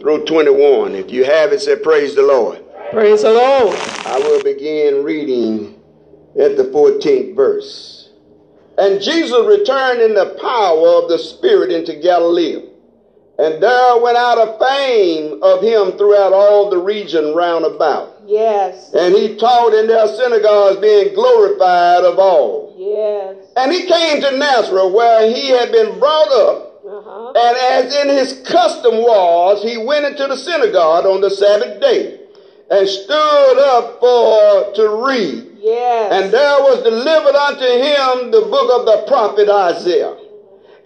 through 21. If you have it, say praise the Lord. Praise the Lord. I will begin reading at the 14th verse. And Jesus returned in the power of the Spirit into Galilee. And there went out a fame of him throughout all the region round about. Yes. And he taught in their synagogues, being glorified of all. Yes. And he came to Nazareth, where he had been brought up. Uh-huh. And as in his custom was, he went into the synagogue on the Sabbath day and stood up for to read. Yes. And there was delivered unto him the book of the prophet Isaiah.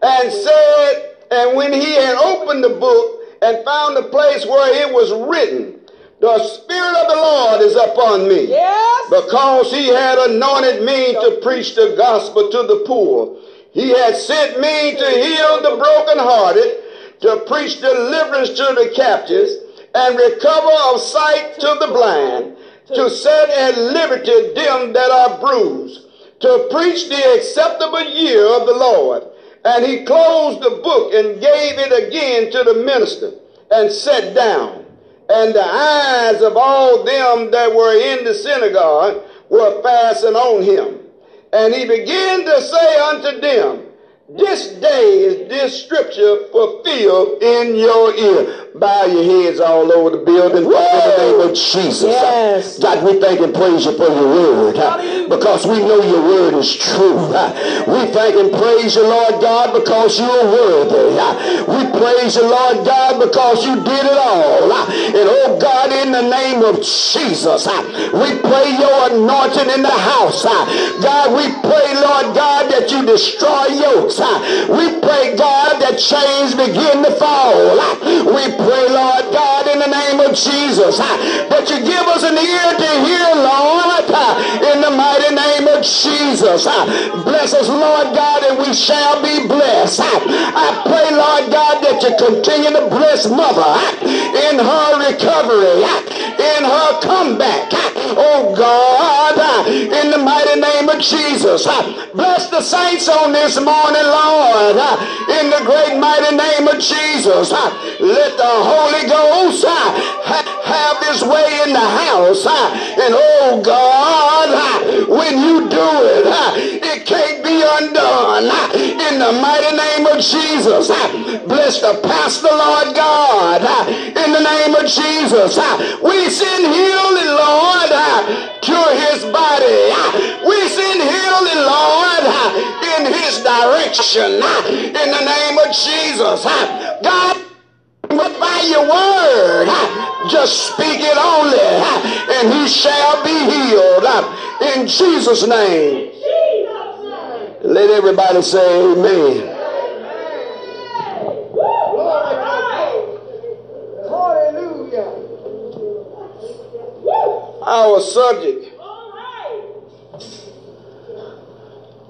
And said, and when he had opened the book and found the place where it was written, the Spirit of the Lord is upon me. Yes. Because he had anointed me to preach the gospel to the poor. He had sent me to heal the brokenhearted, to preach deliverance to the captives, and recover of sight to the blind, to set at liberty them that are bruised, to preach the acceptable year of the Lord. And he closed the book and gave it again to the minister and sat down. And the eyes of all them that were in the synagogue were fastened on him. And he began to say unto them, This day is this scripture fulfilled in your ear. Bow your heads all over the building. In the name of Jesus. Yes. God, we thank and praise you for your word. Because we know your word is true. We thank and praise you, Lord God, because you are worthy. We praise you, Lord God, because you did it all. And oh God, in the name of Jesus, we pray your anointing in the house. God, we pray, Lord God, that you destroy yokes. We pray, God, that chains begin to fall. We pray, Lord God, in the name of Jesus, that you give us an ear to hear, Lord, in the mighty name of Jesus. Bless us, Lord God, and we shall be blessed. I pray, Lord God, that you continue to bless Mother in her recovery, in her comeback. Oh God, in the mighty name Jesus. uh, Bless the saints on this morning, Lord, uh, in the great mighty name of Jesus. uh, Let the Holy Ghost uh, have his way in the house. Uh, and oh God, uh, when you do it, it can't be undone. In the mighty name of Jesus. Bless the pastor, Lord God, in the name of Jesus. We send healing, Lord, to his body. We send healing, Lord, in his direction. In the name of Jesus. God, but by your word, just speak it only, and he shall be healed. In Jesus' name. Let everybody say amen. Hallelujah. Our subject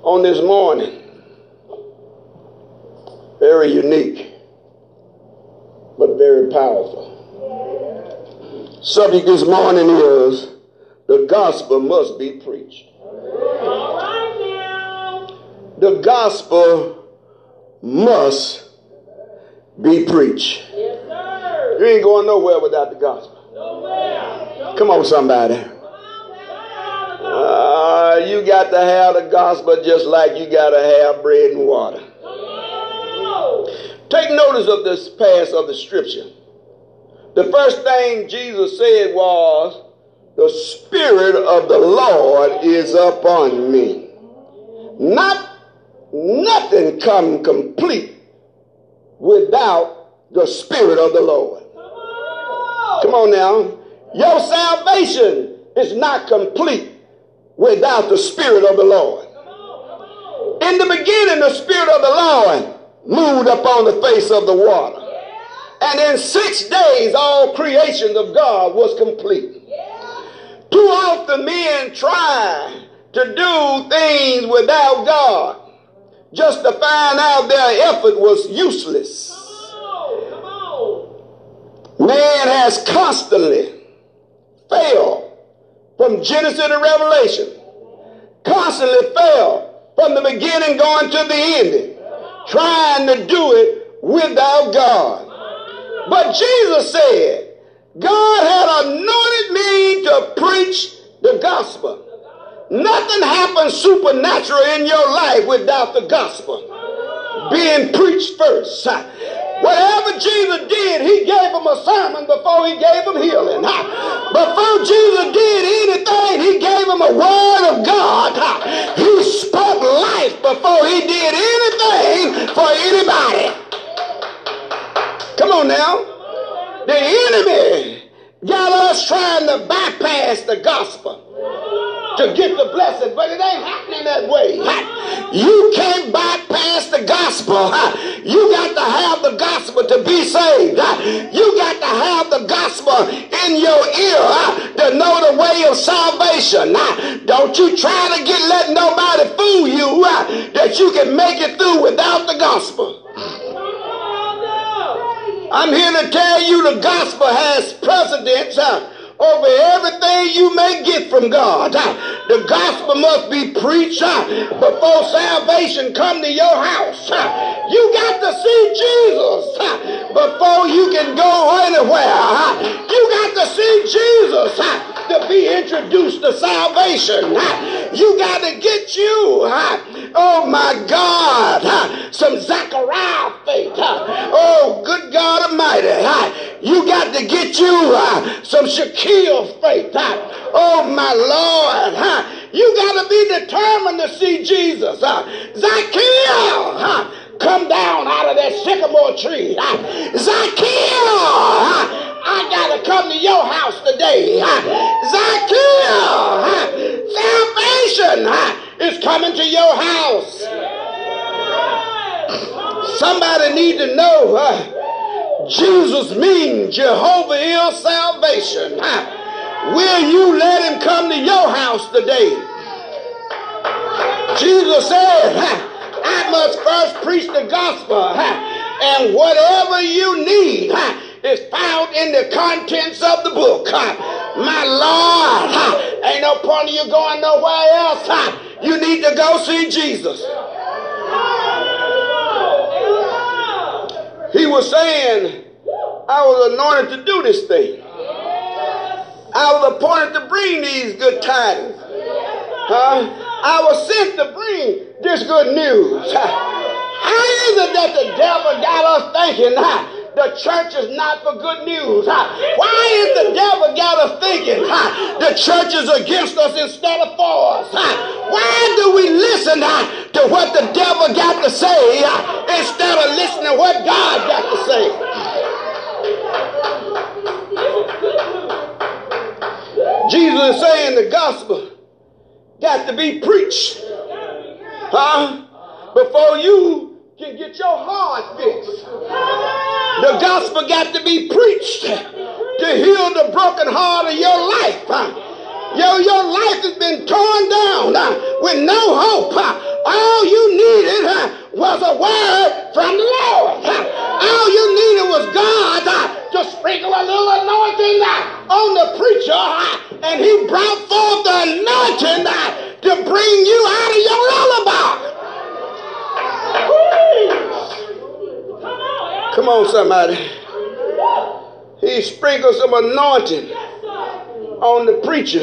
on this morning, very unique, but very powerful. Subject this morning is the gospel must be preached. The gospel must be preached. You ain't going nowhere without the gospel. Come on, somebody. You got to have the gospel just like you got to have bread and water. Take notice of this pass of the scripture. The first thing Jesus said was, The Spirit of the Lord is upon me. Not nothing come complete without the Spirit of the Lord. Come on now. Your salvation is not complete without the Spirit of the Lord. In the beginning, the Spirit of the Lord moved upon the face of the water. And in six days, all creation of God was complete. Too often, men try to do things without God just to find out their effort was useless. Man has constantly failed from Genesis to Revelation, constantly failed from the beginning going to the ending, trying to do it without God. But Jesus said, God had anointed me to preach the gospel. Nothing happens supernatural in your life without the gospel being preached first. Whatever Jesus did, he gave them a sermon before he gave them healing. Before Jesus did anything, he gave them a word of God. He spoke life before he did anything for anybody. Come on now. The enemy got us trying to bypass the gospel to get the blessing, but it ain't happening that way. You can't bypass the gospel. You got to have the gospel to be saved. You got to have the gospel in your ear to know the way of salvation. Don't you try to get let nobody fool you that you can make it through without the gospel. I'm here to tell you the gospel has precedence over everything you may get from God. The gospel must be preached uh, before salvation come to your house. Uh, you got to see Jesus uh, before you can go anywhere. You got to see Jesus to be introduced to salvation. You got to get you, oh my God, some Zachariah faith. Oh, good God Almighty. You got to get you some Zacchaeus faith. Oh, my Lord. You got to be determined to see Jesus. Zacchaeus come down out of that sycamore tree. Zacchaeus, I got to come to your house today. Zacchaeus, salvation is coming to your house. Somebody need to know Jesus means Jehovah is salvation. Will you let him come to your house today? Jesus said, I must first preach the gospel, and whatever you need is found in the contents of the book. My Lord, ain't no point in you going nowhere else. You need to go see Jesus. He was saying, I was anointed to do this thing. I was appointed to bring these good tidings. Huh? I was sent to bring this good news. How is it that the devil got us thinking, huh? The church is not for good news. Why is the devil got us thinking the church is against us instead of for us? Why do we listen to what the devil got to say instead of listening to what God got to say? Jesus is saying the gospel got to be preached. Huh? Before you can get your heart fixed. The gospel got to be preached to heal the broken heart of your life. Yo, your life has been torn down uh, with no hope. All you needed uh, was a word from the Lord. All you needed was God uh, to sprinkle a little anointing on the preacher, and he brought forth the anointing to bring you out of your Lo-debar. Come on, somebody. He sprinkled some anointing on the preacher,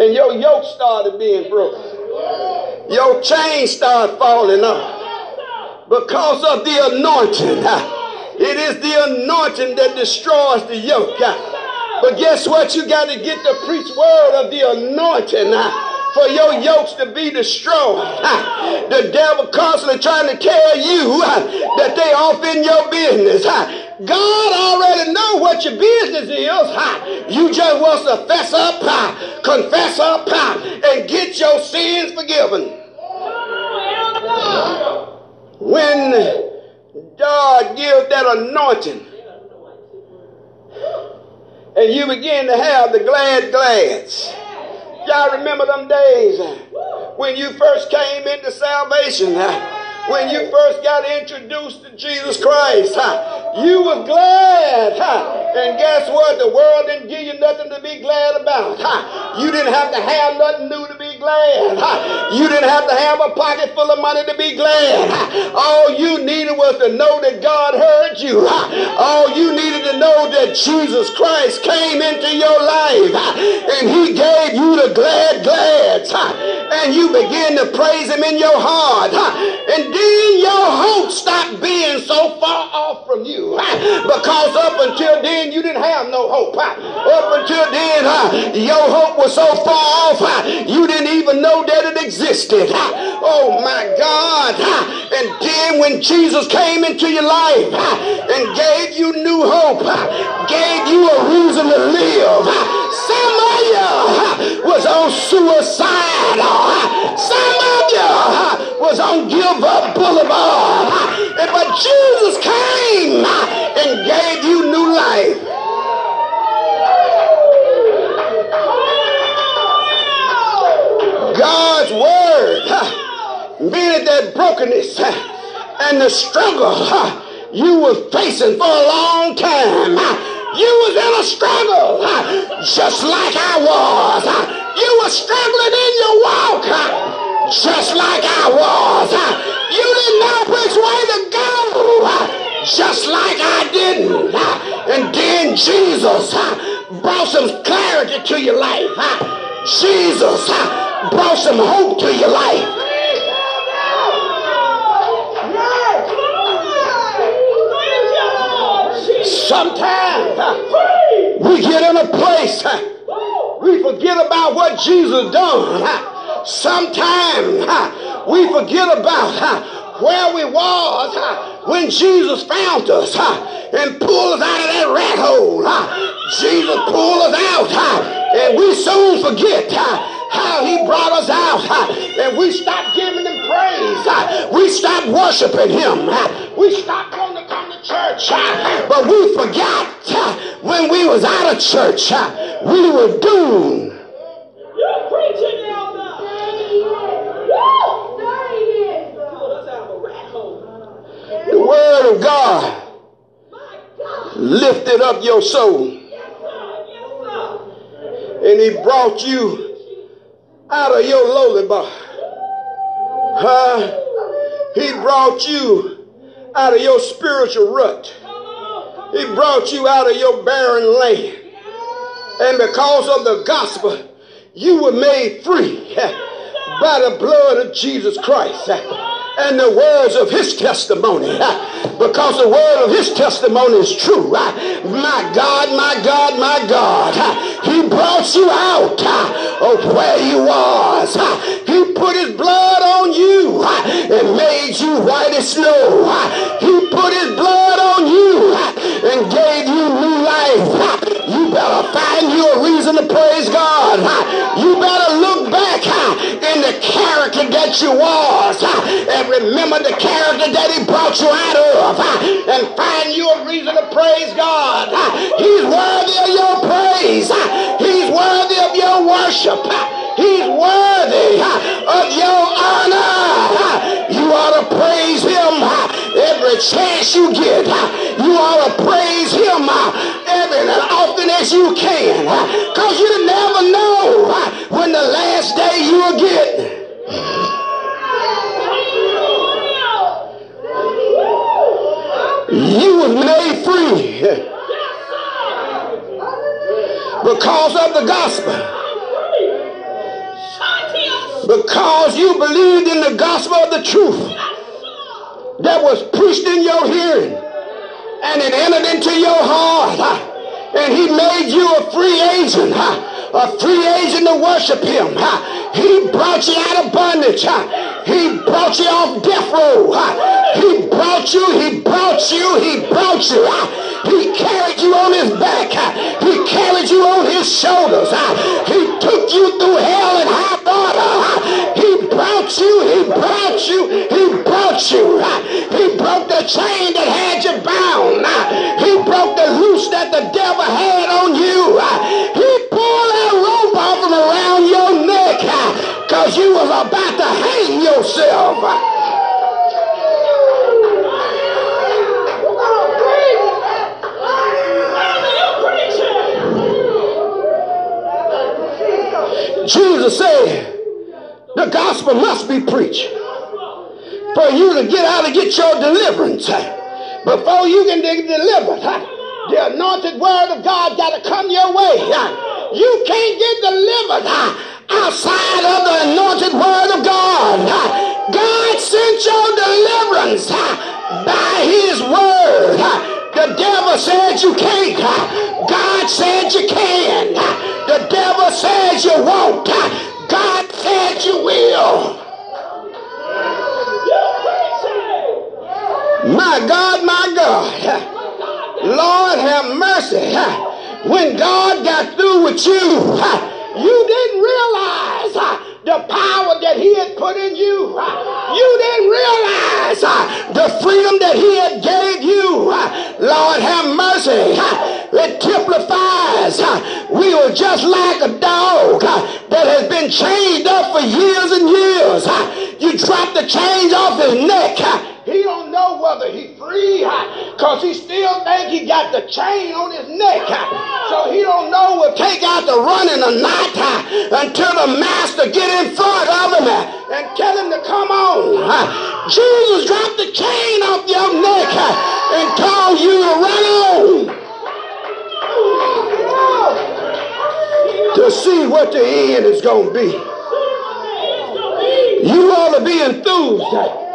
and your yoke started being broken. Your chain started falling off because of the anointing. It is the anointing that destroys the yoke. But guess what? You got to get the preach word of the anointing for your yokes to be destroyed. The devil constantly trying to tell you that they off in your business. God already know what your business is. You just want to fess up, confess up, and get your sins forgiven. When God gives that anointing, and you begin to have the glad glads. Y'all remember them days when you first came into salvation, when you first got introduced to Jesus Christ. You was glad And guess what? The world didn't give you nothing to be glad about. You didn't have to have nothing new to be glad. You didn't have to have a pocket full of money to be glad. All you needed was to know that God heard you. All you needed to know that Jesus Christ came into your life and he gave you the glad glads. And you begin to praise him in your heart. And then your hope stopped being so far off from you. Because up until then, then you didn't have no hope. Up until then, your hope was so far off, you didn't even know that it existed. Oh my God. And then when Jesus came into your life and gave you new hope, gave you a reason to live, some of uh, you was on suicide. Some of uh, you was on give up boulevard. But Jesus came and gave you new life. God's word meaning that brokenness and the struggle you were facing for a long time. You was in a struggle just like I was. You were struggling in your walk just like I was. You didn't know which way to go just like I didn't. And then Jesus brought some clarity to your life. Jesus brought some hope to your life. Sometimes we get in a place, we forget about what Jesus done. Sometimes we forget about where we was when Jesus found us and pulled us out of that rat hole. Jesus pulled us out and we soon forget uh, how he brought us out uh, and we stopped giving him praise. Uh, we stopped worshiping him. We stopped going to come to church. But we forgot when we was out of church, we were doomed. You're preaching, now. You made it. The word of God lifted up your soul. And he brought you out of your Lo-debar. Huh? He brought you out of your spiritual rut. He brought you out of your barren land. And because of the gospel, you were made free by the blood of Jesus Christ and the words of his testimony. Because the word of his testimony is true. My God, my God, my God. He brought you out uh, of where you was. He put his blood on you uh, and made you white as snow. He put his blood on you uh, and gave you new life. You better find you a reason to praise God. You better look back in the character that you was uh, and remember the character that he brought you out of uh, and find you a reason to praise God. Uh, he's worthy of your praise. He's worthy of your worship. He's worthy of your honor. You ought to praise him every chance you get. You ought to praise him you can. Because you never know when the last day you will get. You was made free because of the gospel. Because you believed in the gospel of the truth that was preached in your hearing and it entered into your heart and he made you a free agent, a free agent to worship him. He brought you out of bondage. He brought you off death row. He brought you, he brought you, he brought you. He carried you on his back. He carried you on his shoulders. He took you through hell and high water you. He brought you. He brought you. He broke the chain that had you bound. He broke the loose that the devil had on you. He pulled that rope off from around your neck because you was about to hang yourself. Jesus said, the gospel must be preached for you to get out and get your deliverance. Before you can be delivered, the anointed word of God got to come your way. You can't get delivered outside of the anointed word of God. God sent your deliverance by his word. The devil said you can't. God said you can. The devil says you won't. God said you will. My God, my God. Lord have mercy. When God got through with you, you didn't realize the power that he had put in you. You didn't realize uh, the freedom that he had gave you. Uh, Lord have mercy. Uh, it typifies. We were just like a dog that has been chained up for years and years. You drop the chains off his neck he don't know whether he's free because he still think he got the chain on his neck. So he don't know will take out the running or not until the master get in front of him and tell him to come on. Jesus dropped the chain off your neck and told you to run on. To see what the end is going to be. You ought to be enthused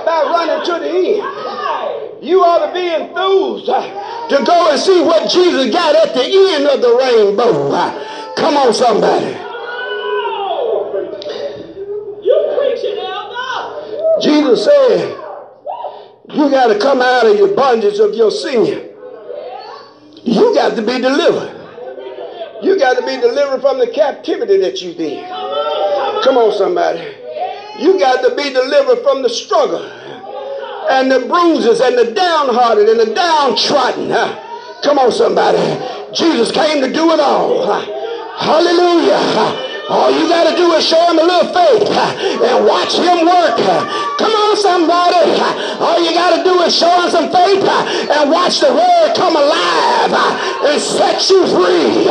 about running to the end. You ought to be enthused uh, to go and see what Jesus got at the end of the rainbow. Uh, come on, somebody. Jesus said, You got to come out of your bondage of your sin. You got to be delivered. You got to be delivered from the captivity that you've in. Come on, somebody. You got to be delivered from the struggle and the bruises and the downhearted and the downtrodden. Come on, somebody. Jesus came to do it all. Hallelujah. All you got to do is show him a little faith and watch him work. Come on, somebody. All you got to do is show him some faith and watch the word come alive and set you free.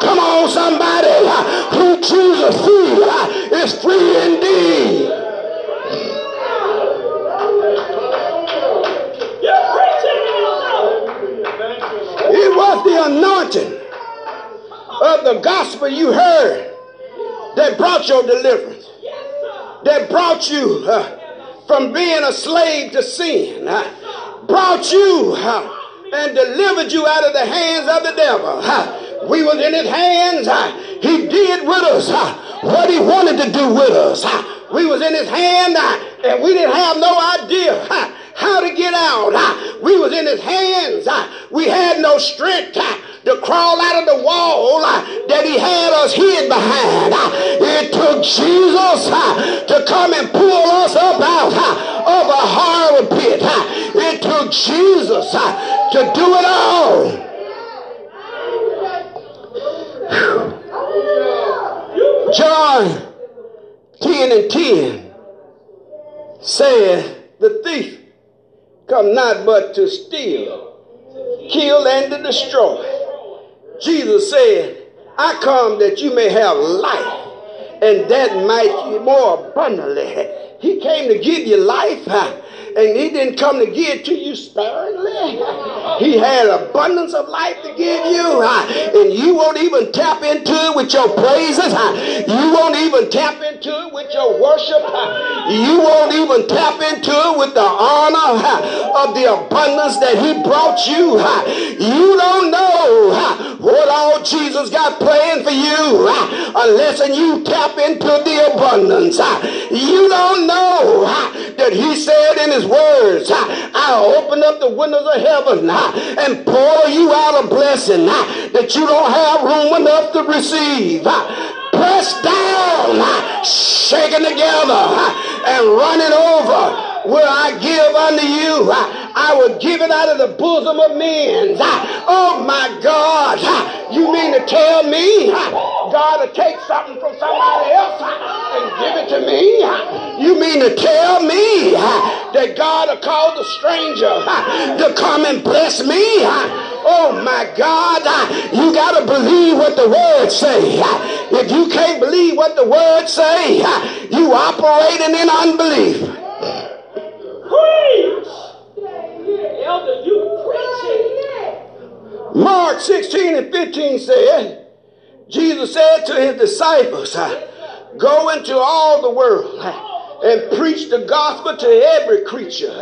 Come on, somebody. Who chooses free is free indeed. It was the anointing of the gospel you heard that brought your deliverance, that brought you uh, from being a slave to sin, uh, brought you uh, and delivered you out of the hands of the devil. Uh, we was in his hands. Uh, he did with us uh, what he wanted to do with us. we was in his hand and we didn't have no idea how to get out. we was in his hands. we had no strength to crawl out of the wall that he had us hid behind. It took Jesus to come and pull us up out of a horrible pit. It took Jesus to do it all. John 10 and 10 said, The thief come not but to steal, kill, and to destroy. Jesus said, I come that you may have life and that might more abundantly. He came to give you life and he didn't come to give to you sparingly. He had abundance of life to give you, and you won't even tap into it with your praises. You won't even tap into it with your worship. You won't even tap into it with the honor of the abundance that he brought you. You don't know what all Jesus got planned for you unless you tap into the abundance. You don't know that he said in his words. I'll open up the windows of heaven and pour you out a blessing that you don't have room enough to receive. Pressed down, shaken together, and running over will I give unto you. I will give it out of the bosom of men. Oh my God. You mean to tell me God to take something from somebody else and give it to me? You mean to tell me that God will call the stranger to come and bless me? Oh my God, you got to believe what the word say. If you can't believe what the word say, you operating in unbelief. Preach! Elder, you preaching. Mark 16 and 15 said, Jesus said to his disciples, Go into all the world and preach the gospel to every creature.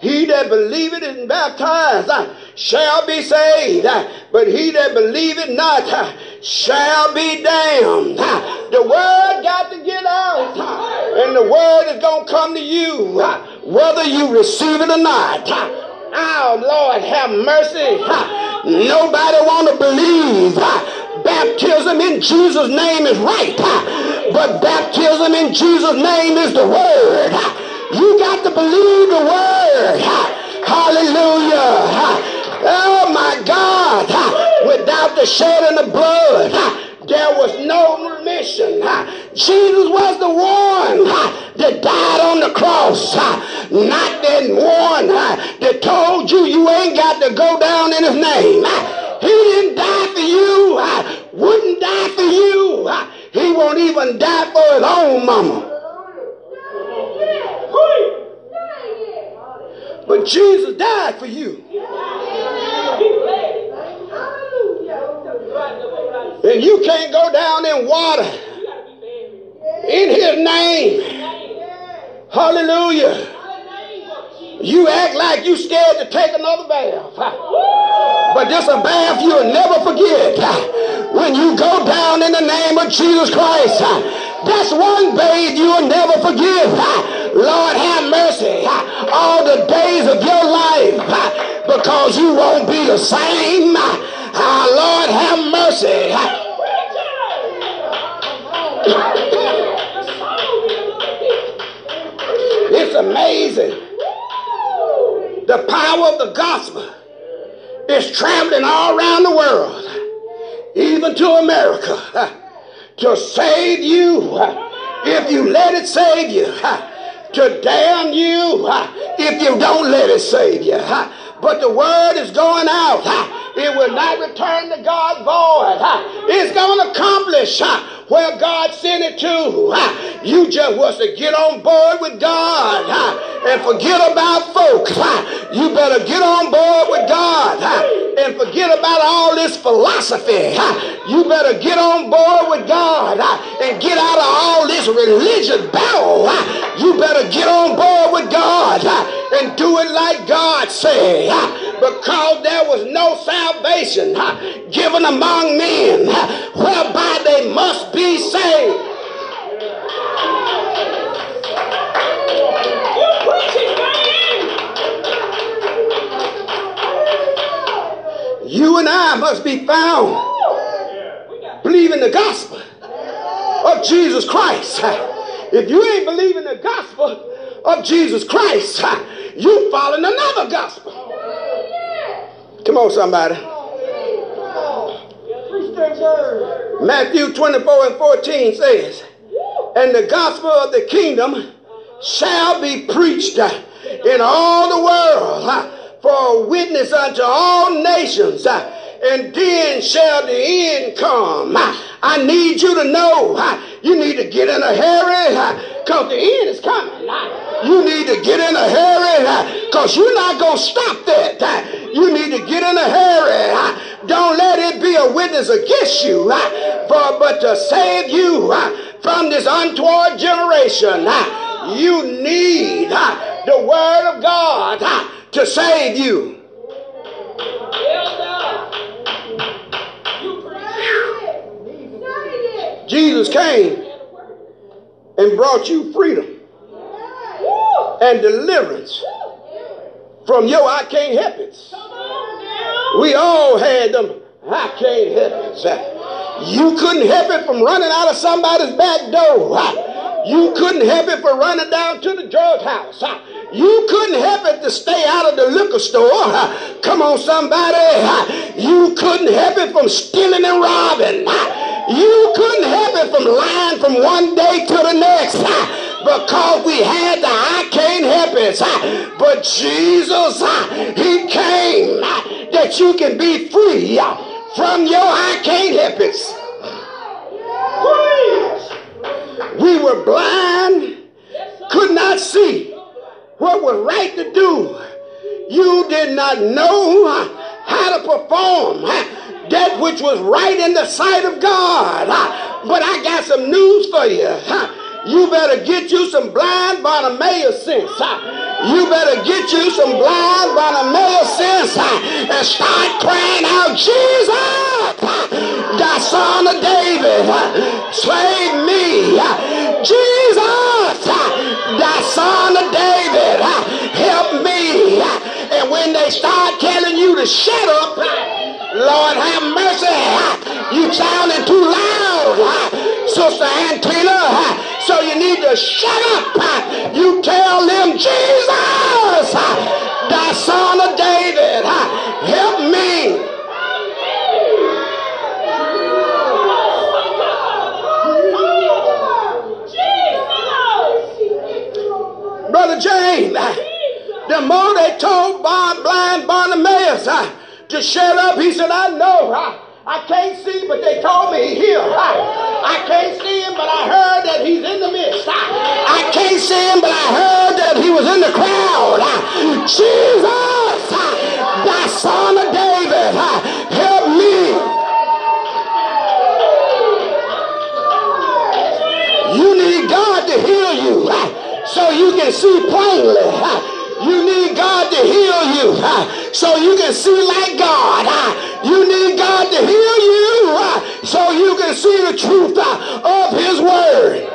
He that believeth and baptized uh, shall be saved, uh, but he that believeth not uh, shall be damned. The word got to get out, and the word is going to come to you whether you receive it or not. Oh, Lord, have mercy. Nobody want to believe baptism in Jesus' name is right, but baptism in Jesus' name is the word. You got to believe the word. Hallelujah. Oh, my God. Without the shedding of blood, there was no remission. Jesus was the one that died on the cross, not that one that told you you ain't got to go down in his name. He didn't die for you, wouldn't die for you. He won't even die for his own mama. But Jesus died for you. And you can't go down in water in his name. Hallelujah. You act like you scared to take another bath. But this a bath you'll never forget. When you go down in the name of Jesus Christ, that's one babe you'll never forgive. Lord have mercy all the days of your life because you won't be the same. Our Lord have mercy. it's amazing. The power of the gospel is traveling all around the world, even to America, to save you if you let it save you, to damn you if you don't let it save you. But the word is going out. It will not return to God void. Mm-hmm. It's going to accomplish where God sent it to. You just was to get on board with God and forget about folks. You better get on board with God and forget about all this philosophy. You better get on board with God and get out of all this religious battle. You better get on board with God and do it like God said because there was no salvation given among men whereby they must be saved. You and I must be found believing the gospel of Jesus Christ. If you ain't believing the gospel of Jesus Christ, you following another gospel. Come on, somebody. Matthew 24 and 14 says, And the gospel of the kingdom shall be preached in all the world for a witness unto all nations, and then shall the end come. I need you to know you need to get in a hurry because the end is coming. You need to get in a hurry because you're not going to stop that. You need to get in a hurry. Don't let it be a witness against you, for, but to save you from this untoward generation. You need the word of God to save you. Jesus came and brought you freedom and deliverance from your I can't help it. We all had them I can't help it. You couldn't help it from running out of somebody's back door. You couldn't help it from running down to the drug house. You couldn't help it to stay out of the liquor store. Come on, somebody. You couldn't help it from stealing and robbing. You couldn't help it from lying from one day to the next because we had the I can't help it. But Jesus, He came that you can be free from your I can't help it. We were blind, could not see what was right to do. You did not know how to perform that which was right in the sight of God. But I got some news for you. You better get you some blind Bartimaeus sense. You better get you some blind Bartimaeus sense and start crying out, Jesus, thy son of David, save me. Jesus, thy son of David, help me. And when they start telling you to shut up, Lord have mercy, you sounding too loud, Sister Antina. So you need to shut up. You tell them, Jesus, thy son of David, help me. Brother James, the more they told blind Bartimaeus uh, to shut up, he said, I know. Uh, I can't see, but they told me he's here. I, can't see him, but I heard that he's in the midst. I, I can't see him, but I heard that he was in the crowd. Jesus, thy son of David, help me. You need God to heal you so you can see plainly. You need God to heal you so you can see like God. You need God to heal you so you can see the truth uh, of His Word.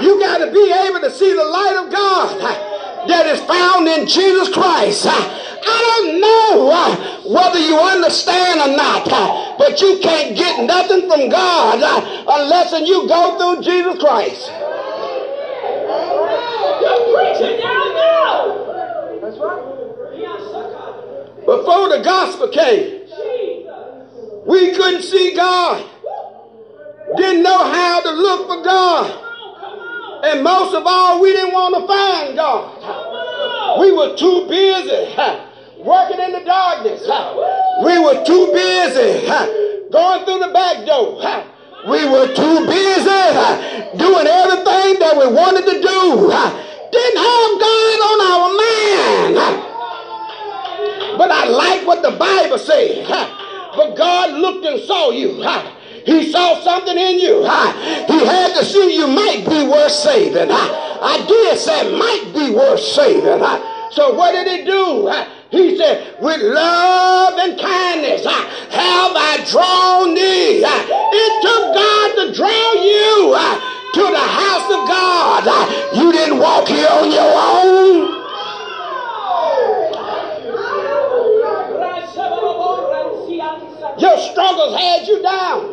You got to be able to see the light of God uh, that is found in Jesus Christ. Uh, I don't know whether you understand or not, but you can't get nothing from God unless you go through Jesus Christ. You're preaching now. That's right. Before the gospel came, we couldn't see God, didn't know how to look for God. And most of all, we didn't want to find God. We were too busy working in the darkness. We were too busy going through the back door. We were too busy doing everything that we wanted to do. Didn't have God on our mind. But I like what the Bible says. But God looked and saw you. He saw something in you. He had to see you might be worth saving. I did say might be worth saving. So what did he do? He said, with love and kindness have I drawn thee. It took God to draw you to the house of God. You didn't walk here on your own. Your struggles had you down.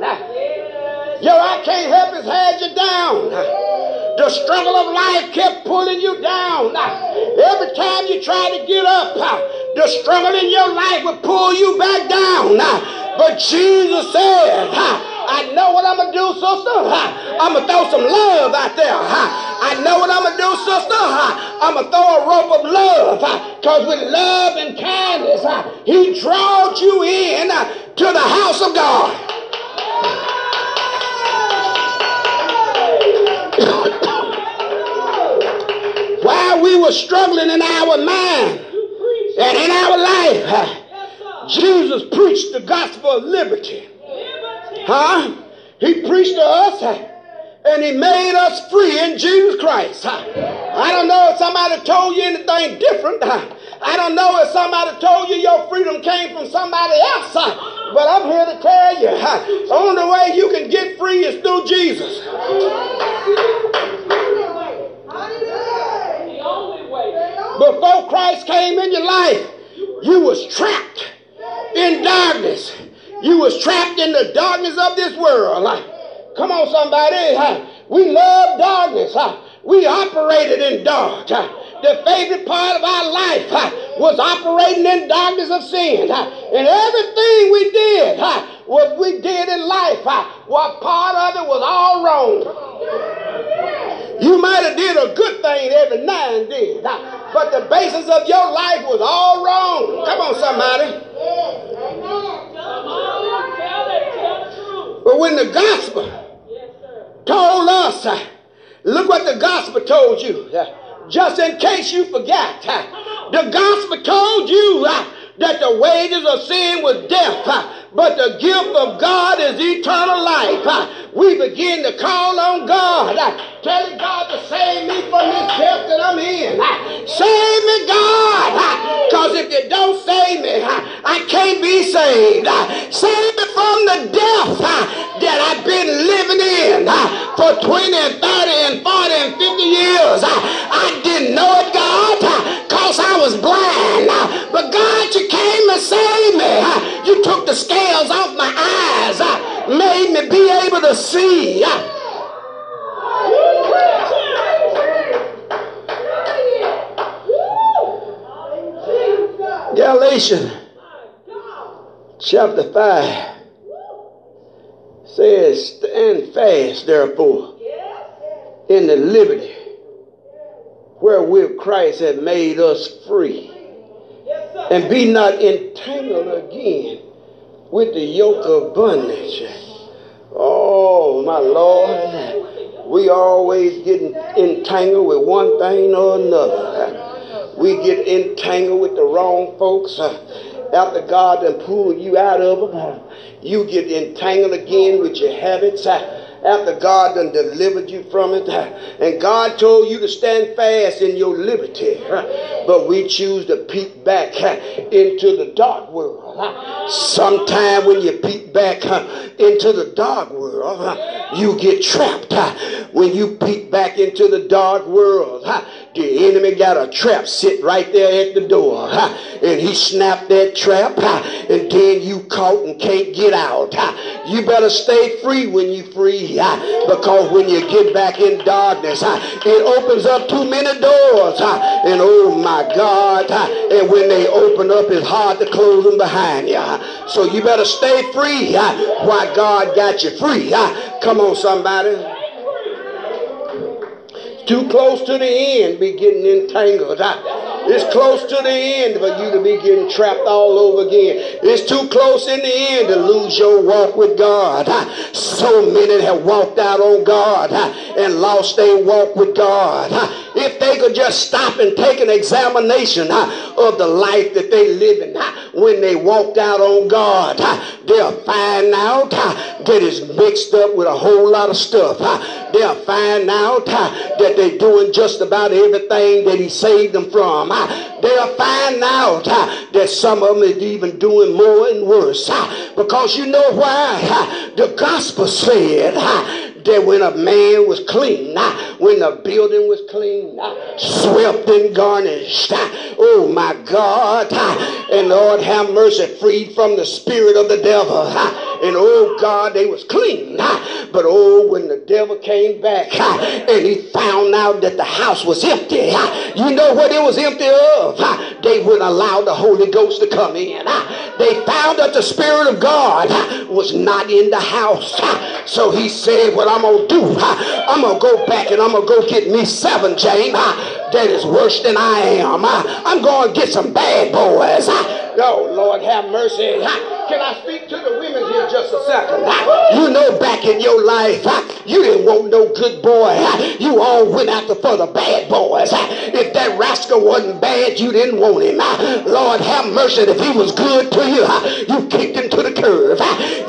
Your I can't help it had you down. The struggle of life kept pulling you down. Every time you try to get up, the struggle in your life would pull you back down. But Jesus said, I know what I'm going to do, sister. I'm going to throw some love out there. I know what I'm going to do, sister. I'm going to throw a rope of love. Because with love and kindness, he drawed you in to the house of God. While we were struggling in our mind and in our life, Jesus preached the gospel of liberty. Huh? He preached to us and he made us free in Jesus Christ. I don't know if somebody told you anything different. I don't know if somebody told you your freedom came from somebody else. But I'm here to tell you, the only way you can get free is through Jesus. Before Christ came in your life, you was trapped in darkness. You was trapped in the darkness of this world. Come on, somebody. We love darkness. We operated in dark. The favorite part of our life was operating in darkness of sin. And everything we did, what we did in life, what part of it was all wrong. You might have did a good thing every now and then, but the basis of your life was all wrong. Come on, somebody. But when the gospel told us, look what the gospel told you just in case you forgot. The gospel told you that the wages of sin was death, but the gift of God is eternal life. Uh, we begin to call on God, uh, telling God to save me from this death that I'm in. Uh, save me, God, uh, because if you don't save me, I can't be saved. Save me from the death that I've been living in for 20 and 30 and 40 and 50 years. I didn't know it, God because I was blind. But God, you came and saved me. You took the scales off my eyes, made me be able to see. Galatians chapter 5 says, Stand fast, therefore, in the liberty wherewith Christ had made us free. And be not entangled again with the yoke of bondage. Oh, my Lord. We always get entangled with one thing or another. We get entangled with the wrong folks. After God and pull you out of them, you get entangled again with your habits after God done delivered you from it. And God told you to stand fast in your liberty. But we choose to peek back into the dark world. Sometime when you peek back into the dark world, you get trapped. When you peek back into the dark world, the enemy got a trap sit right there at the door. And he snapped that trap, and then you caught and can't get out. You better stay free when you free, because when you get back in darkness, it opens up too many doors. And oh my God, and when they open up, it's hard to close them behind you. So you better stay free Why God got you free. Come on, somebody. Too close to the end, be getting entangled. Ah, it's close to the end for you to be getting trapped all over again. It's too close in the end to lose your walk with God. Ah, so many have walked out on God ah, and lost their walk with God. If they could just stop and take an examination of the life that they live in when they walked out on God, they'll find out that it's mixed up with a whole lot of stuff. They'll find out that they're doing just about everything that He saved them from. They'll find out that some of them is even doing more and worse. Because you know why? The gospel said that when a man was clean, when the building was clean, swept and garnished, oh my God, and Lord have mercy, freed from the spirit of the devil, and oh God, they was clean, but oh, when the devil came back and he found out that the house was empty, you know what it was empty of? They wouldn't allow the Holy Ghost to come in. They found that the Spirit of God was not in the house. So he said, What I'm going to do, I'm going to go back and I'm going to go get me seven, James, that is worse than I am. I'm going to get some bad boys. Oh, Lord, have mercy. Can I speak to the women here just a second? You know, back in your life, you didn't want no good boy. You all went after for the bad boys. If that rascal wasn't bad, you didn't want him. Lord, have mercy. If he was good to you, you kicked him to the curb.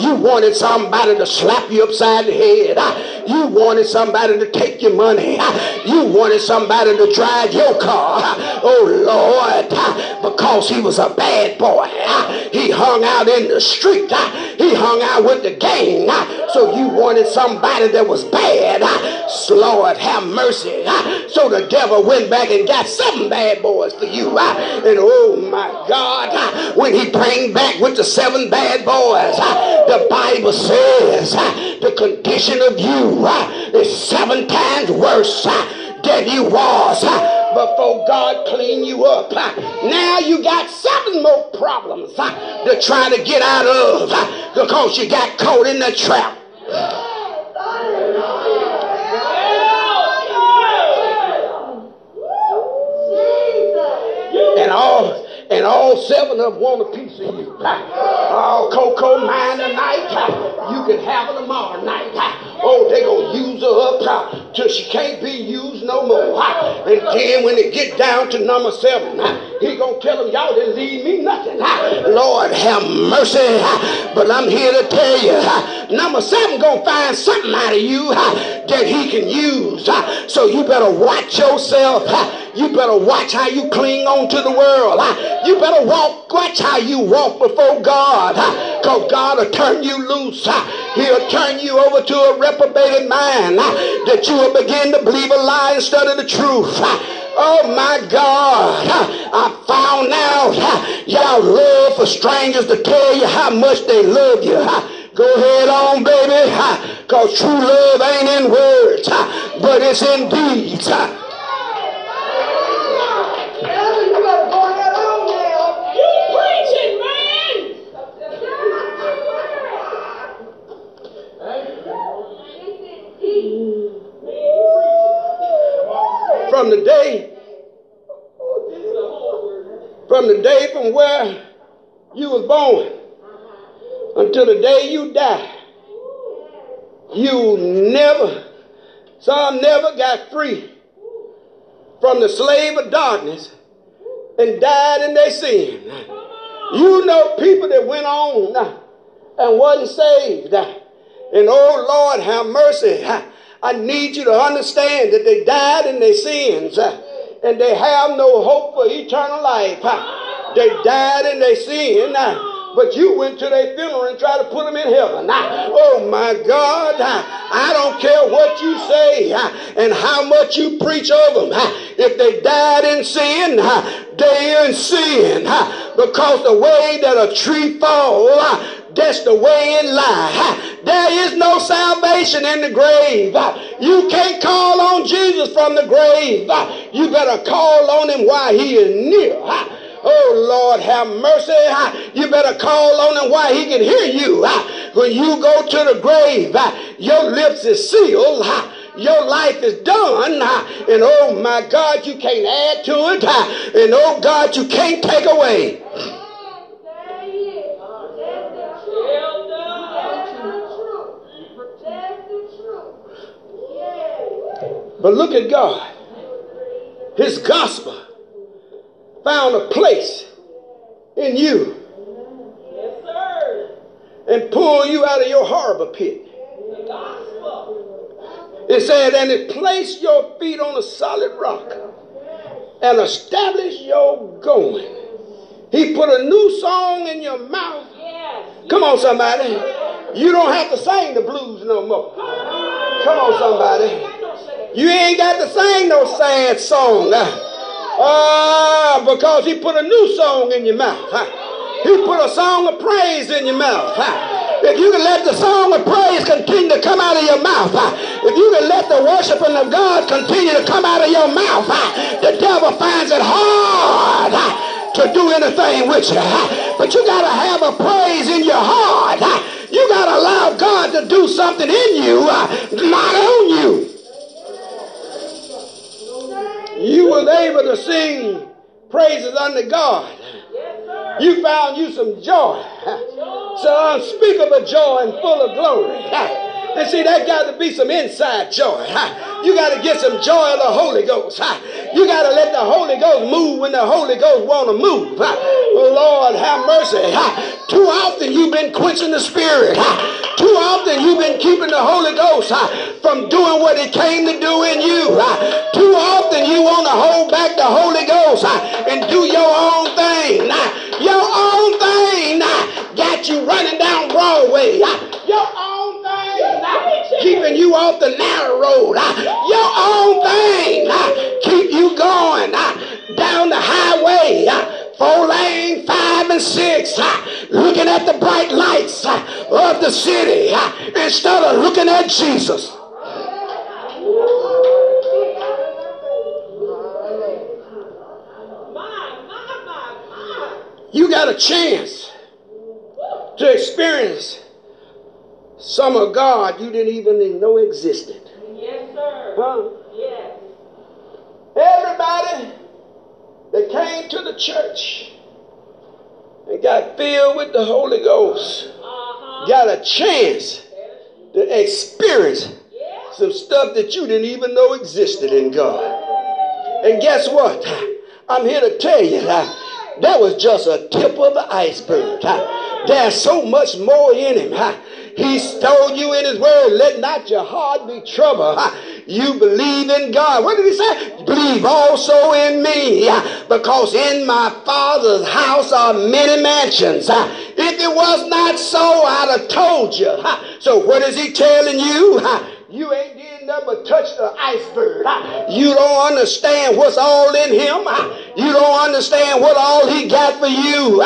You wanted somebody to slap you upside the head. You wanted somebody to take your money. You wanted somebody to drive your car. Oh, Lord, because he was a bad boy. He hung out in the street. He hung out with the gang. So you wanted somebody that was bad. Lord, have mercy. So the devil went back and got seven bad boys for you. And oh my God, when he came back with the seven bad boys, the Bible says the condition of you is seven times worse than you was before God cleaned you up. Now you got seven more problems to try to get out of because you got caught in the trap. And all and all seven of them want a piece of you. Oh, Coco, mine tonight. You can have her tomorrow night. Oh, they gonna use her up till she can't be used no more. And then when they get down to number seven, he gonna tell them, y'all didn't leave me nothing. Lord have mercy. But I'm here to tell you, number seven gonna find something out of you that he can use. So you better watch yourself. You better watch how you cling on to the world. You better walk, watch how you walk before God. Because God will turn you loose. He'll turn you over to a reprobated mind that you will begin to believe a lie instead of the truth. Oh my God. I found out y'all love for strangers to tell you how much they love you. Go ahead on, baby. Because true love ain't in words, but it's in deeds. From the day from where you was born until the day you die, you never, some never got free from the slave of darkness and died in their sin. You know people that went on and wasn't saved. And oh Lord, have mercy. I need you to understand that they died in their sins and they have no hope for eternal life. They died in their sin. But you went to their funeral and tried to put them in heaven. Oh my God, I don't care what you say and how much you preach of them. If they died in sin, they in sin. Because the way that a tree falls, that's the way in life. There is no salvation in the grave. You can't call on Jesus from the grave. You better call on him while he is near. Oh Lord, have mercy. You better call on him while he can hear you. When you go to the grave, your lips is sealed your life is done. And oh my God, you can't add to it. And oh God, you can't take away. But look at God. His gospel found a place in you. And pulled you out of your harbor pit. It said, and it placed your feet on a solid rock and established your going. He put a new song in your mouth. Come on, somebody. You don't have to sing the blues no more. Come on, somebody. You ain't got to sing no sad song. Ah, because he put a new song in your mouth. He put a song of praise in your mouth. If you can let the song of praise continue to come out of your mouth, if you can let the worshiping of God continue to come out of your mouth, the devil finds it hard to do anything with you. But you got to have a praise in your heart. You got to allow God to do something in you, not on you. You was able to sing praises unto God. You found you some joy. So unspeakable joy and full of glory. And see, that got to be some inside joy. You got to get some joy of the Holy Ghost. You got to let the Holy Ghost move when the Holy Ghost want to move. Oh, Lord, have mercy. Too often you've been quenching the Spirit. Too often you've been keeping the Holy Ghost from doing what it came to do in you. Too often you want to hold back the Holy Ghost and do your own thing. Your own thing got you running down Broadway. Your own keeping you off the narrow road. Uh, your own thing uh, keep you going uh, down the highway. Four lane, five and six, looking at the bright lights of the city instead of looking at Jesus. you got a chance to experience some of God you didn't even know existed. Yes, sir. Huh? Yes. Everybody that came to the church and got filled with the Holy Ghost Uh-huh. got a chance to experience Yeah. some stuff that you didn't even know existed in God. And guess what? I'm here to tell you that that was just a tip of the iceberg. There's so much more in him. He's told you in his word, let not your heart be troubled. You believe in God. What did he say? Believe also in me. Because in my father's house are many mansions. If it was not so, I'd have told you. So what is he telling you? You ain't did nothing but touch the iceberg. You don't understand what's all in him. You don't understand what all he got for you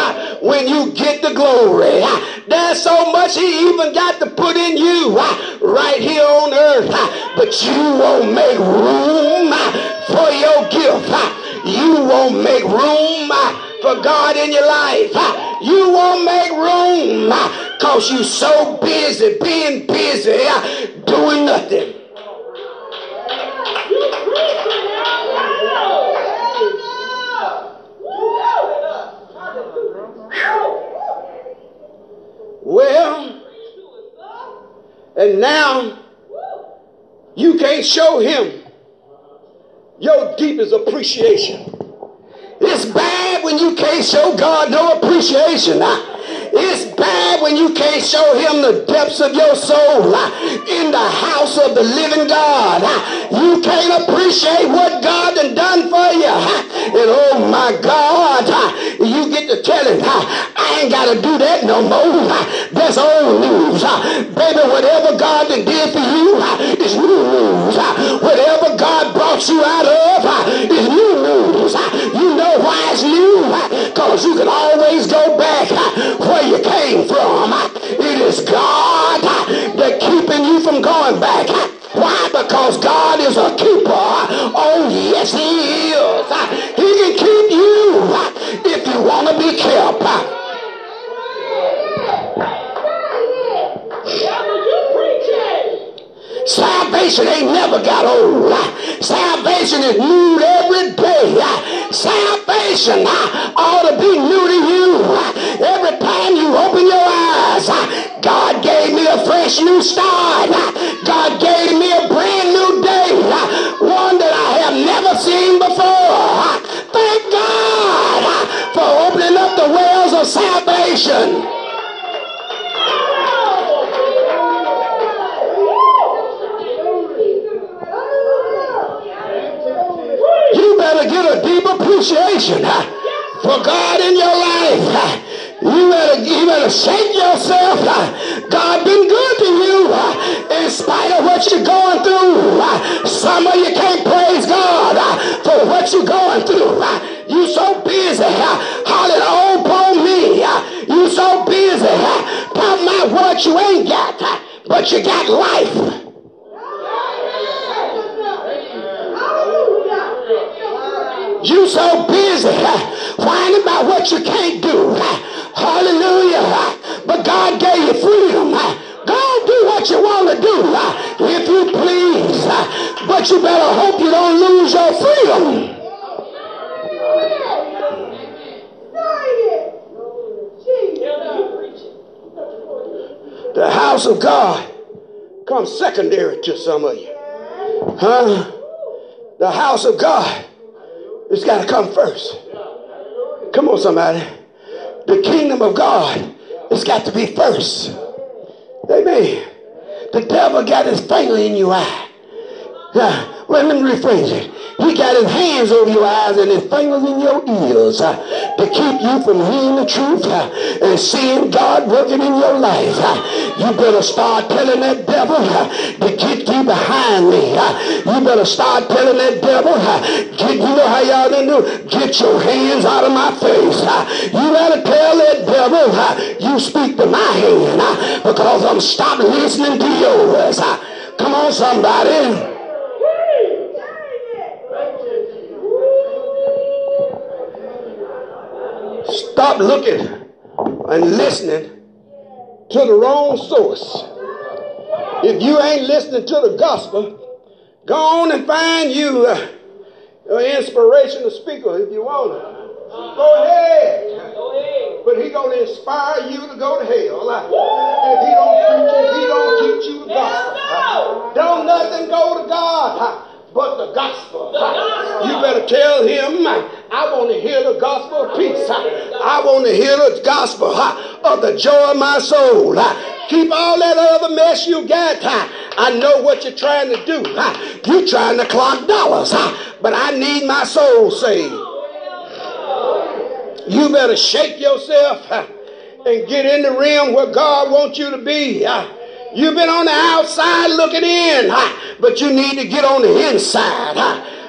when you get the glory. There's so much he even got to put in you right here on earth. But you won't make room for your gift. You won't make room for God in your life. You won't make room because you're so busy being busy doing nothing. Well, and now you can't show him your deepest appreciation. It's bad when you can't show God no appreciation. It's bad when you can't show him the depths of your soul in the house of the living God. You can't appreciate what God done done for you. And oh my God, you get to tell him, I ain't got to do that no more. That's old news. Baby, whatever God done did for you is new news. Whatever God brought you out of is new new? Because you can always go back where you came from. It is God that keeping you from going back. Why? Because God is a keeper. Oh, yes, He is. He can keep you if you want to be kept. Salvation ain't never got old. Salvation is new every day. Salvation uh, ought to be new to you. Every time you open your eyes, uh, God gave me a fresh new start. God gave me a brand new day. One that I have never seen before. Thank God uh, for opening up the wells of salvation. Better get a deep appreciation for God in your life. You better, you better shake yourself. God been good to you in spite of what you're going through. Some of you can't praise God for what you're going through. You so busy hollering on oh, upon me. You so busy talking about what you ain't got, but you got life. You so busy whining about what you can't do. Hallelujah. But God gave you freedom. Go do what you want to do if you please. But you better hope you don't lose your freedom. The house of God comes secondary to some of you. Huh? The house of God it's got to come first. Come on, somebody. The kingdom of God it's got to be first. Amen. The devil got his finger in your eye. Yeah. Let me rephrase it. He got his hands over your eyes and his fingers in your ears uh, to keep you from hearing the truth uh, and seeing God working in your life. Uh, you better start telling that devil uh, to get you behind me. Uh, you better start telling that devil, uh, get, you know how y'all done do? Get your hands out of my face. You better tell that devil, you speak to my hand because I'm stopping listening to yours. Come on, somebody. Stop looking and listening to the wrong source. If you ain't listening to the gospel, go on and find you uh, an inspirational speaker if you want to. Go ahead. But he gonna inspire you to go to hell. If he don't preach, if he don't teach you the gospel. Don't nothing go to God but the gospel. Uh, You better tell him, I want to hear the gospel of peace. I want to hear the gospel of the joy of my soul. Keep all that other mess you got. I know what you're trying to do. You're trying to clock dollars, but I need my soul saved. You better shake yourself and get in the realm where God wants you to be. You've been on the outside looking in, but you need to get on the inside.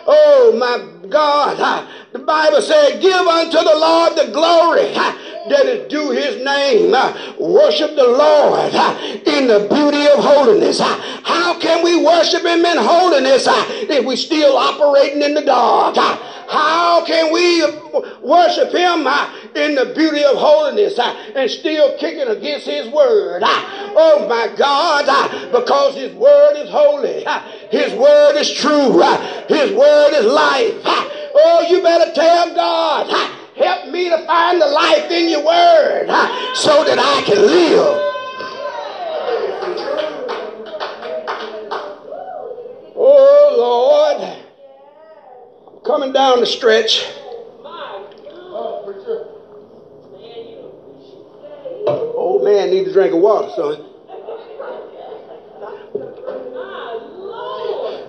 Oh my God. The Bible said, Give unto the Lord the glory that is due his name. Worship the Lord in the beauty of holiness. How can we worship him in holiness if we're still operating in the dark? How can we worship him in the beauty of holiness and still kicking against his word? Oh my God, because his word is holy. His word is true. His word is life. Oh, you better tell God, help me to find the life in your word so that I can live. Oh Lord, I'm coming down the stretch. Old man needs a drink of water, son.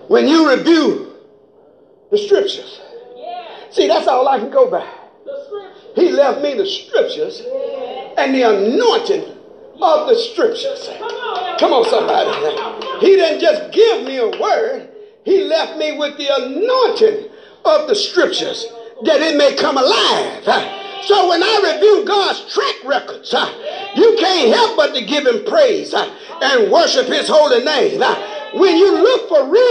When you review the scriptures, see, that's all I can go by. He left me the scriptures and the anointing of the scriptures. Come on, somebody. He didn't just give me a word, he left me with the anointing of the scriptures that it may come alive. So when I review God's track records, you can't help but to give him praise and worship his holy name. When you look for reason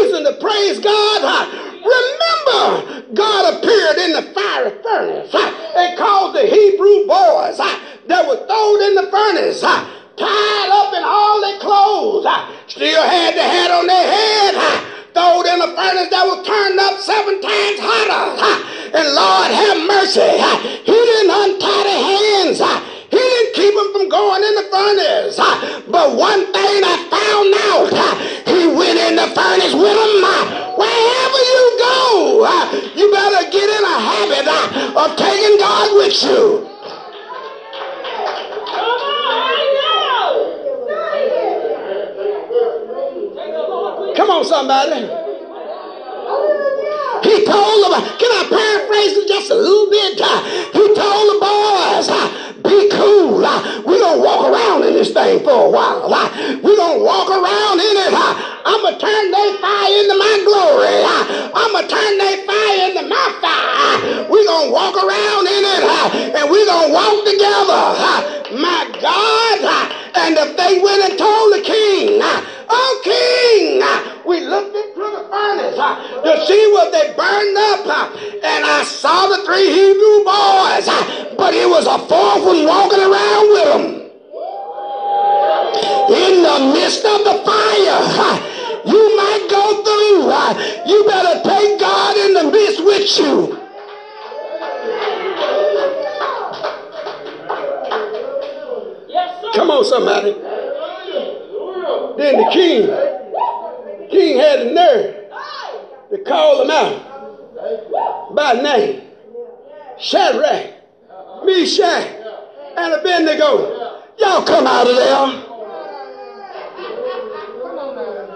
and Abednego. Y'all come out of there.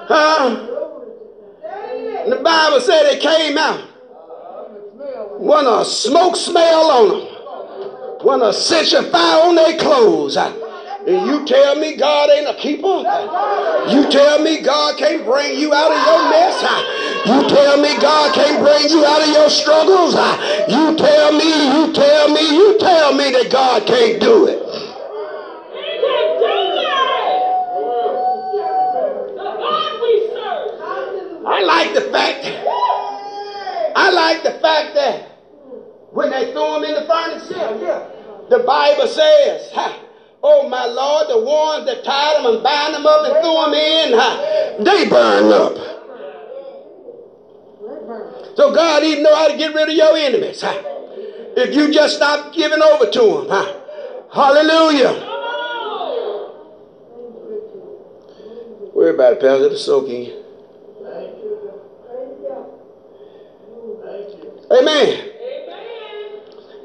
Huh? And the Bible said they came out. One a smoke smell on them. One a cinch of fire on their clothes. And you tell me God ain't a keeper? You tell me God can't bring you out of your mess? You tell me God can't bring you out of your struggles? You tell me, you tell me, you tell me that God can't do it. I like the fact, that I like the fact that when they threw him in the furnace, yeah, The Bible says, ha, oh my Lord, the ones that tied them and bound them up and threw them in, they burn up. So God even know how to get rid of your enemies. If you just stop giving over to them. Ha. Hallelujah. Worry about it, pal. It'll soak in. Amen.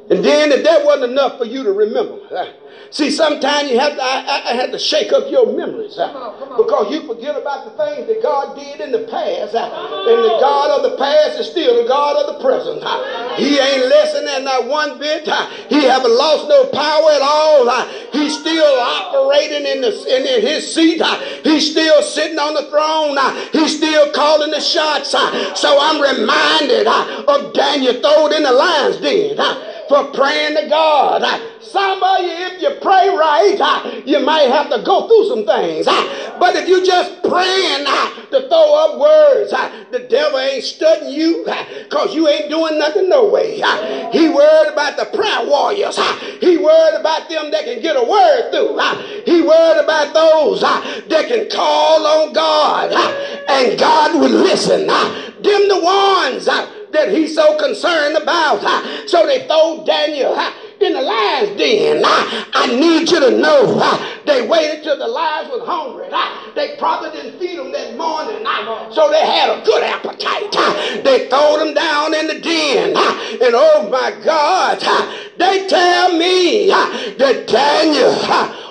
And then if that wasn't enough for you to remember, uh, see, sometimes you have to, I, I have to shake up your memories uh, because you forget about the things that God did in the past. Uh, and the God of the past is still the God of the present. He ain't lessened in that one bit. He haven't lost no power at all. He's still operating in, the, in, in his seat. He's still sitting on the throne. He's still calling the shots. So I'm reminded of Daniel thrown in the lion's den. Uh, for praying to God. Some of you, if you pray right, uh, you might have to go through some things. Uh, but if you just praying uh, to throw up words, the devil ain't studying you because you ain't doing nothing no way. He worried about the prayer warriors. He worried about them that can get a word through. He worried about those that can call on God and God would listen. Them the ones that he's so concerned about. So they throw Daniel in the lion's den. I need you to know they waited till the lions was hungry. They probably didn't feed them that morning, so they had a good appetite. They throw them down in the den, and oh my God, they tell me that Daniel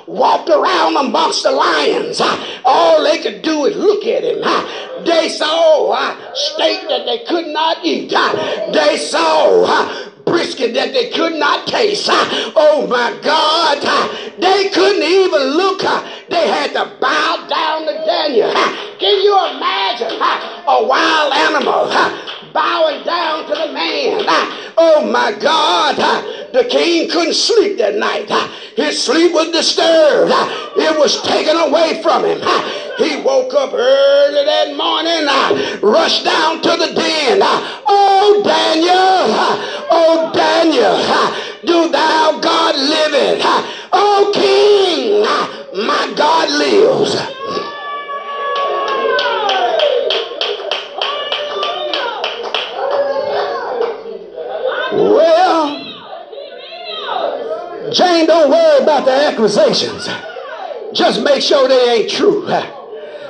walked around amongst the lions. All they could do is look at him. They saw uh, steak that they could not eat. Uh, they saw uh, brisket that they could not taste. Oh my God. They couldn't even look. They had to bow down to Daniel. Can you imagine a wild animal bowing down to the man? Oh my God. The king couldn't sleep that night. His sleep was disturbed. It was taken away from him. He woke up early that morning, rushed down to the den. Oh, Daniel, oh, Daniel, do thou God liveth? Oh, King, my God lives. Well, Jane, don't worry about the accusations. Just make sure they ain't true.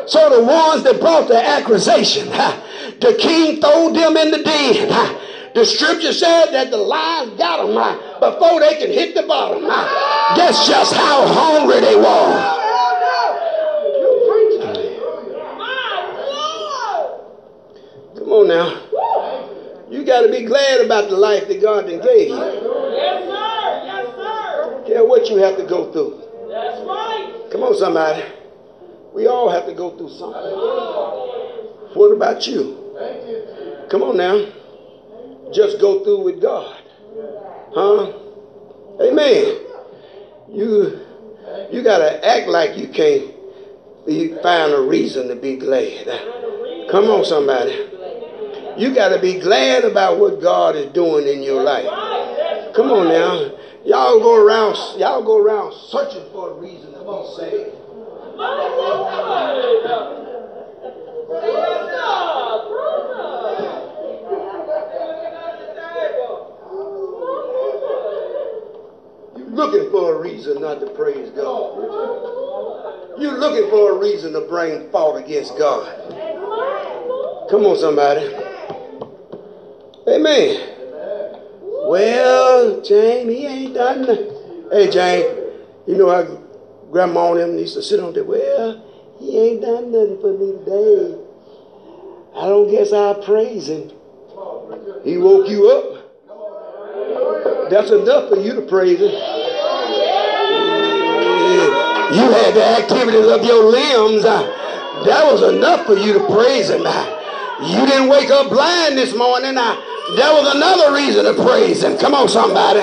So the ones that brought the accusation, the king threw them in the den. The scripture said that the lions got them before they can hit the bottom. That's just how hungry they were. Come on now. You got to be glad about the life that God gave you. Yes, sir. Yes, sir. Care what you have to go through. That's right. Come on, somebody. We all have to go through something. What about you? Come on now. Just go through with God. Huh? Amen. You you gotta act like you can't you find a reason to be glad. Come on, somebody. You gotta be glad about what God is doing in your life. Come on now. Y'all go around y'all go around searching for a reason to be saved. You're looking for a reason not to praise God. You're looking for a reason to bring fault against God. Come on, somebody. Amen. Well, Jane, he ain't done nothing. Hey, Jane, you know how grandma and them used to sit on there. Well, he ain't done nothing for me today. I don't guess I'll praise him. He woke you up. That's enough for you to praise him. You had the activities of your limbs. That was enough for you to praise him. You didn't wake up blind this morning. There was another reason to praise him. Come on, somebody.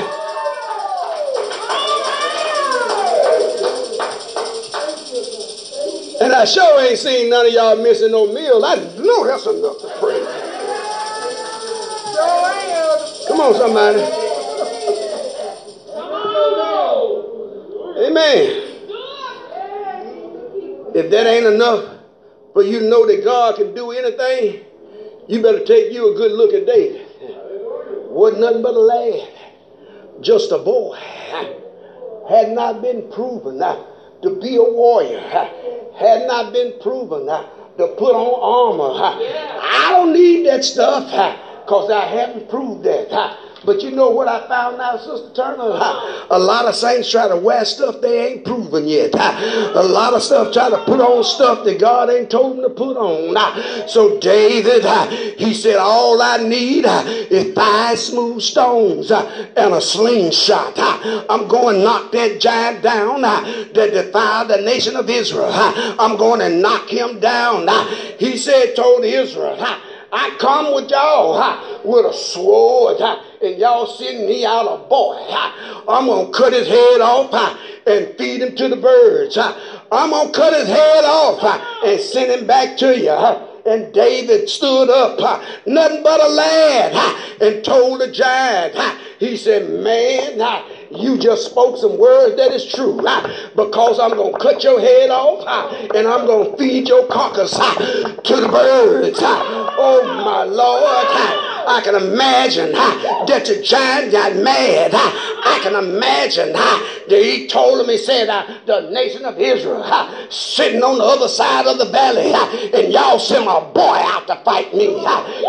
And I sure ain't seen none of y'all missing no meal. I know that's enough to praise. Come on, somebody. Amen. If that ain't enough for you to know that God can do anything, you better take you a good look at David. Wasn't nothing but a lad, just a boy. Had not been proven uh, to be a warrior. Had not been proven uh, to put on armor. I don't need that stuff because I haven't proved that. But you know what I found out, Sister Turner? A lot of saints try to wear stuff they ain't proven yet. A lot of stuff try to put on stuff that God ain't told them to put on. So David, he said, all I need is five smooth stones and a slingshot. I'm going to knock that giant down that defied the nation of Israel. I'm going to knock him down. He said, told Israel, I come with y'all with a sword and y'all send me out a boy. I'm going to cut his head off and feed him to the birds. I'm going to cut his head off and send him back to you. And David stood up, nothing but a lad, and told the giant, he said, Man, you just spoke some words that is true because I'm going to cut your head off and I'm going to feed your carcass to the birds. Oh, my Lord. I can imagine that the giant got mad. I can imagine that he told him, he said, uh, the nation of Israel sitting on the other side of the valley and y'all send a boy out to fight me.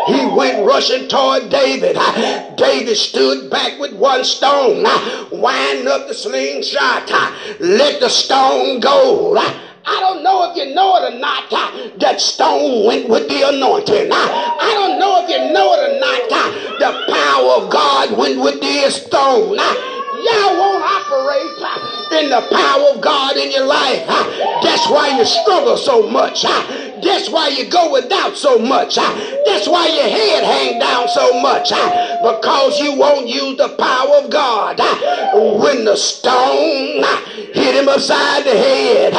He went rushing toward David. David stood back with one stone, wind up the slingshot, let the stone go. I don't know if you know it or not, uh, that stone went with the anointing. Uh, I don't know if you know it or not, uh, the power of God went with the stone. Y'all won't operate in the power of God in your life. That's why you struggle so much. That's why you go without so much. That's why your head hang down so much. Because you won't use the power of God. When the stone hit him upside the head,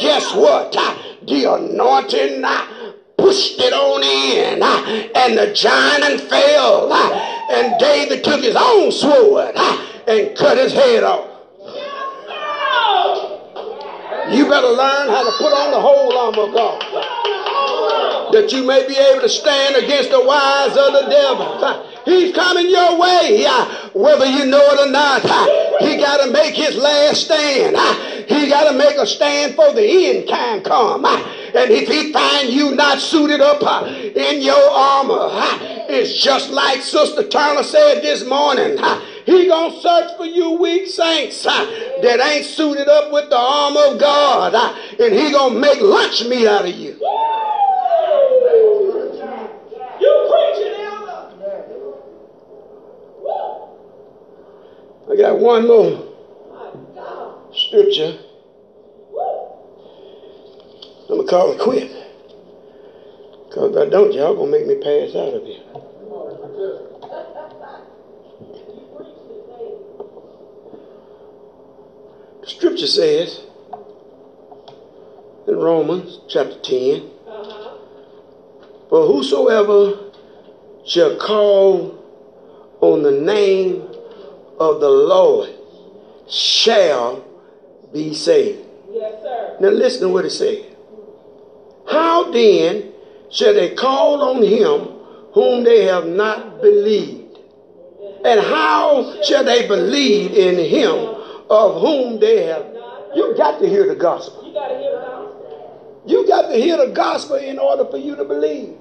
guess what? The anointing uh, pushed it on in, uh, and the giant fell. Uh, and David took his own sword and cut his head off. You better learn how to put on the whole armor of God. That you may be able to stand against the wiles of the devil. He's coming your way, uh, whether you know it or not. Uh, he got to make his last stand. Uh, he got to make a stand for the end time come. And if he find you not suited up in your armor, it's just like Sister Turner said this morning. He gonna search for you weak saints that ain't suited up with the armor of God, and he gonna make lunch meat out of. You preaching, Elder. I got one more scripture. I'm gonna call it quit. Cause if I don't, y'all gonna make me pass out of here. The scripture says in Romans chapter 10 For whosoever shall call on the name of the Lord shall be saved. Yes, sir. Now listen to what it says. How then shall they call on him whom they have not believed? And how shall they believe in him of whom they have? You got to hear the gospel. You got to hear the gospel. You got to hear the gospel in order for you to believe.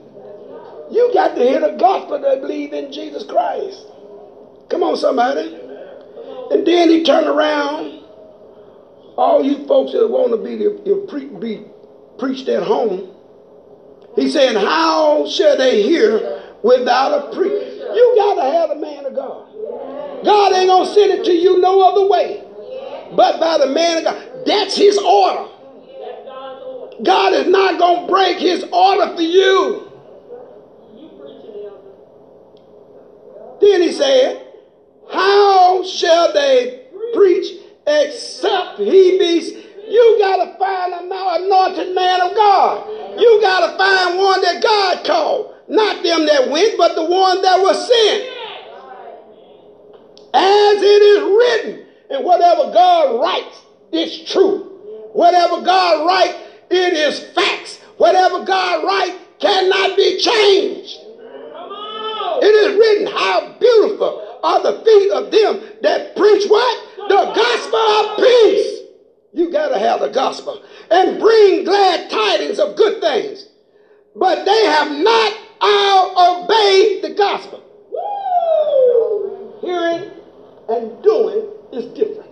You got to hear the gospel to believe in Jesus Christ. Come on, somebody. And then he turned around. All you folks that want to be, pre, be preached at home. He's saying, How shall they hear without a preacher? You got to have a man of God. God ain't going to send it to you no other way but by the man of God. That's his order. God is not going to break his order for. You preaching, Elder. Then he said, How shall they preach except he be? You got to find an anointed man of God. You got to find one that God called. Not them that went, but the one that was sent. As it is written, and whatever God writes is true. Whatever God writes It is facts. Whatever God writes cannot be changed. It is written, How beautiful are the feet of them that preach what? The gospel of peace. You got to have the gospel and bring glad tidings of good things. But they have not all obeyed the gospel. Hearing and doing is different.